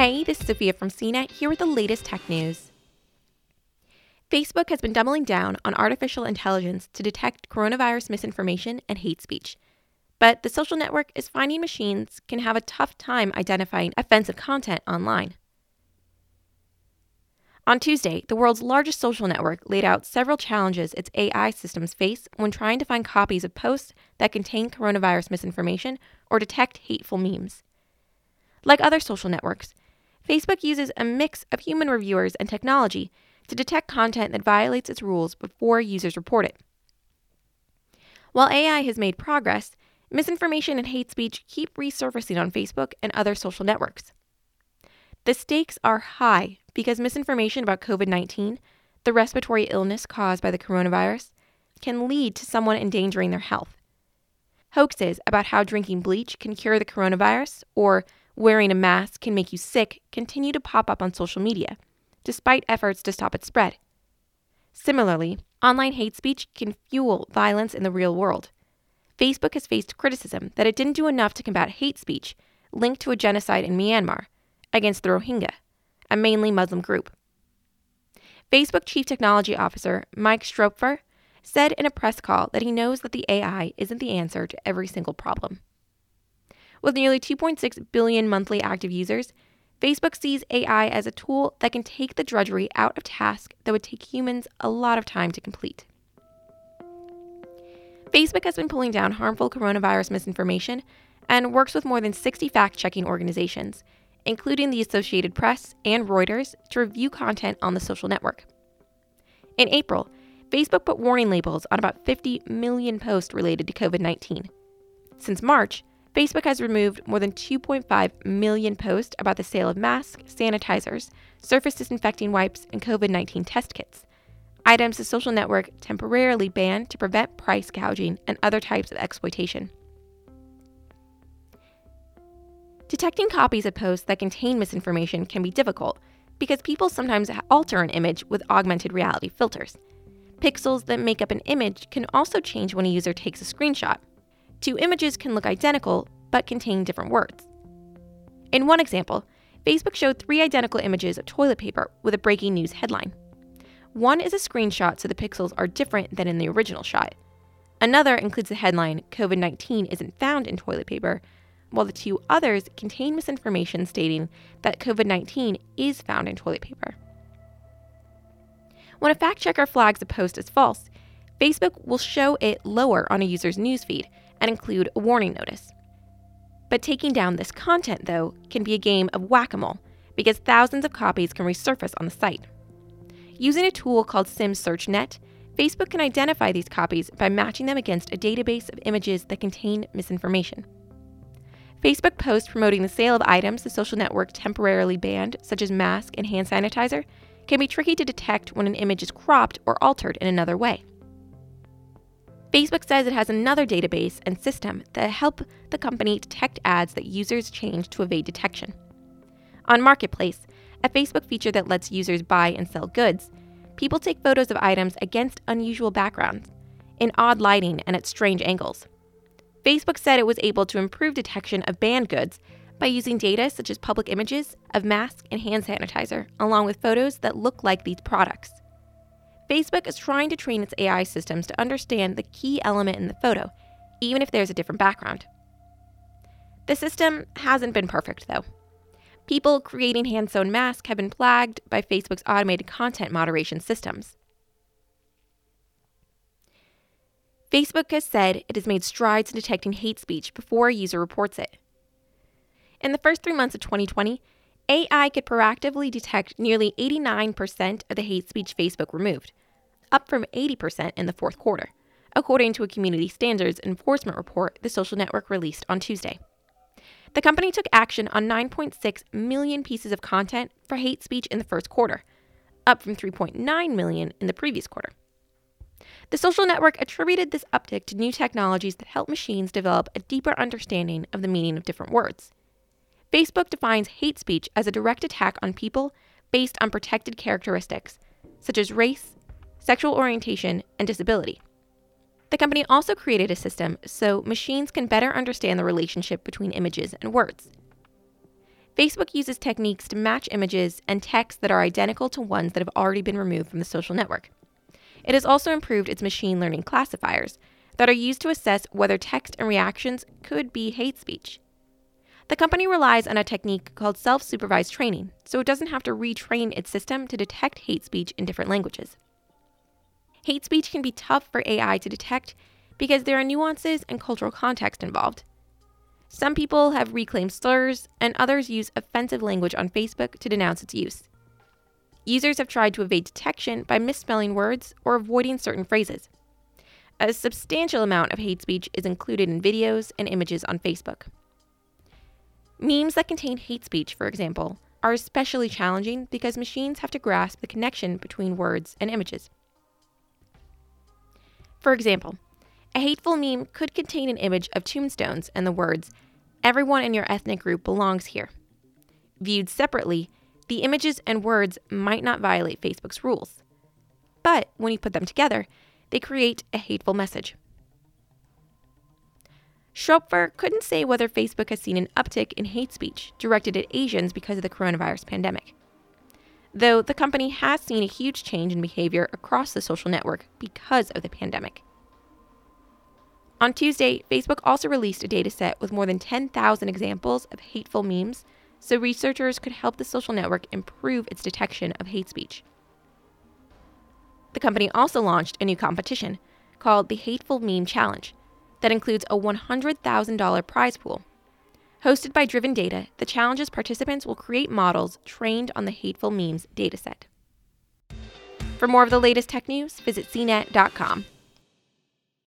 Hey, this is Sophia from CNET here with the latest tech news. Facebook has been doubling down on artificial intelligence to detect coronavirus misinformation and hate speech. But the social network is finding machines can have a tough time identifying offensive content online. On Tuesday, the world's largest social network laid out several challenges its AI systems face when trying to find copies of posts that contain coronavirus misinformation or detect hateful memes. Like other social networks, Facebook uses a mix of human reviewers and technology to detect content that violates its rules before users report it. While AI has made progress, misinformation and hate speech keep resurfacing on Facebook and other social networks. The stakes are high because misinformation about COVID 19, the respiratory illness caused by the coronavirus, can lead to someone endangering their health. Hoaxes about how drinking bleach can cure the coronavirus or wearing a mask can make you sick continue to pop up on social media, despite efforts to stop its spread. Similarly, online hate speech can fuel violence in the real world. Facebook has faced criticism that it didn't do enough to combat hate speech linked to a genocide in Myanmar against the Rohingya, a mainly Muslim group. Facebook Chief Technology Officer Mike Schroepfer said in a press call that he knows that the AI isn't the answer to every single problem. With nearly 2.6 billion monthly active users, Facebook sees AI as a tool that can take the drudgery out of tasks that would take humans a lot of time to complete. Facebook has been pulling down harmful coronavirus misinformation and works with more than 60 fact checking organizations, including the Associated Press and Reuters, to review content on the social network. In April, Facebook put warning labels on about 50 million posts related to COVID 19. Since March, Facebook has removed more than 2.5 million posts about the sale of masks, sanitizers, surface disinfecting wipes, and COVID 19 test kits. Items the social network temporarily banned to prevent price gouging and other types of exploitation. Detecting copies of posts that contain misinformation can be difficult because people sometimes alter an image with augmented reality filters. Pixels that make up an image can also change when a user takes a screenshot. Two images can look identical but contain different words. In one example, Facebook showed three identical images of toilet paper with a breaking news headline. One is a screenshot, so the pixels are different than in the original shot. Another includes the headline COVID 19 isn't found in toilet paper, while the two others contain misinformation stating that COVID 19 is found in toilet paper. When a fact checker flags a post as false, Facebook will show it lower on a user's newsfeed and include a warning notice. But taking down this content, though, can be a game of whack a mole because thousands of copies can resurface on the site. Using a tool called SimSearchNet, Facebook can identify these copies by matching them against a database of images that contain misinformation. Facebook posts promoting the sale of items the social network temporarily banned, such as mask and hand sanitizer, can be tricky to detect when an image is cropped or altered in another way. Facebook says it has another database and system that help the company detect ads that users change to evade detection. On Marketplace, a Facebook feature that lets users buy and sell goods, people take photos of items against unusual backgrounds, in odd lighting and at strange angles. Facebook said it was able to improve detection of banned goods by using data such as public images of masks and hand sanitizer, along with photos that look like these products. Facebook is trying to train its AI systems to understand the key element in the photo, even if there's a different background. The system hasn't been perfect, though. People creating hand sewn masks have been flagged by Facebook's automated content moderation systems. Facebook has said it has made strides in detecting hate speech before a user reports it. In the first three months of 2020, AI could proactively detect nearly 89% of the hate speech Facebook removed, up from 80% in the fourth quarter, according to a community standards enforcement report the social network released on Tuesday. The company took action on 9.6 million pieces of content for hate speech in the first quarter, up from 3.9 million in the previous quarter. The social network attributed this uptick to new technologies that help machines develop a deeper understanding of the meaning of different words. Facebook defines hate speech as a direct attack on people based on protected characteristics, such as race, sexual orientation, and disability. The company also created a system so machines can better understand the relationship between images and words. Facebook uses techniques to match images and text that are identical to ones that have already been removed from the social network. It has also improved its machine learning classifiers that are used to assess whether text and reactions could be hate speech. The company relies on a technique called self supervised training, so it doesn't have to retrain its system to detect hate speech in different languages. Hate speech can be tough for AI to detect because there are nuances and cultural context involved. Some people have reclaimed slurs, and others use offensive language on Facebook to denounce its use. Users have tried to evade detection by misspelling words or avoiding certain phrases. A substantial amount of hate speech is included in videos and images on Facebook. Memes that contain hate speech, for example, are especially challenging because machines have to grasp the connection between words and images. For example, a hateful meme could contain an image of tombstones and the words, Everyone in your ethnic group belongs here. Viewed separately, the images and words might not violate Facebook's rules. But when you put them together, they create a hateful message. Schroepfer couldn't say whether Facebook has seen an uptick in hate speech directed at Asians because of the coronavirus pandemic. Though the company has seen a huge change in behavior across the social network because of the pandemic. On Tuesday, Facebook also released a dataset with more than 10,000 examples of hateful memes so researchers could help the social network improve its detection of hate speech. The company also launched a new competition called the Hateful Meme Challenge that includes a $100,000 prize pool. Hosted by Driven Data, the challenge's participants will create models trained on the Hateful Memes dataset. For more of the latest tech news, visit cnet.com.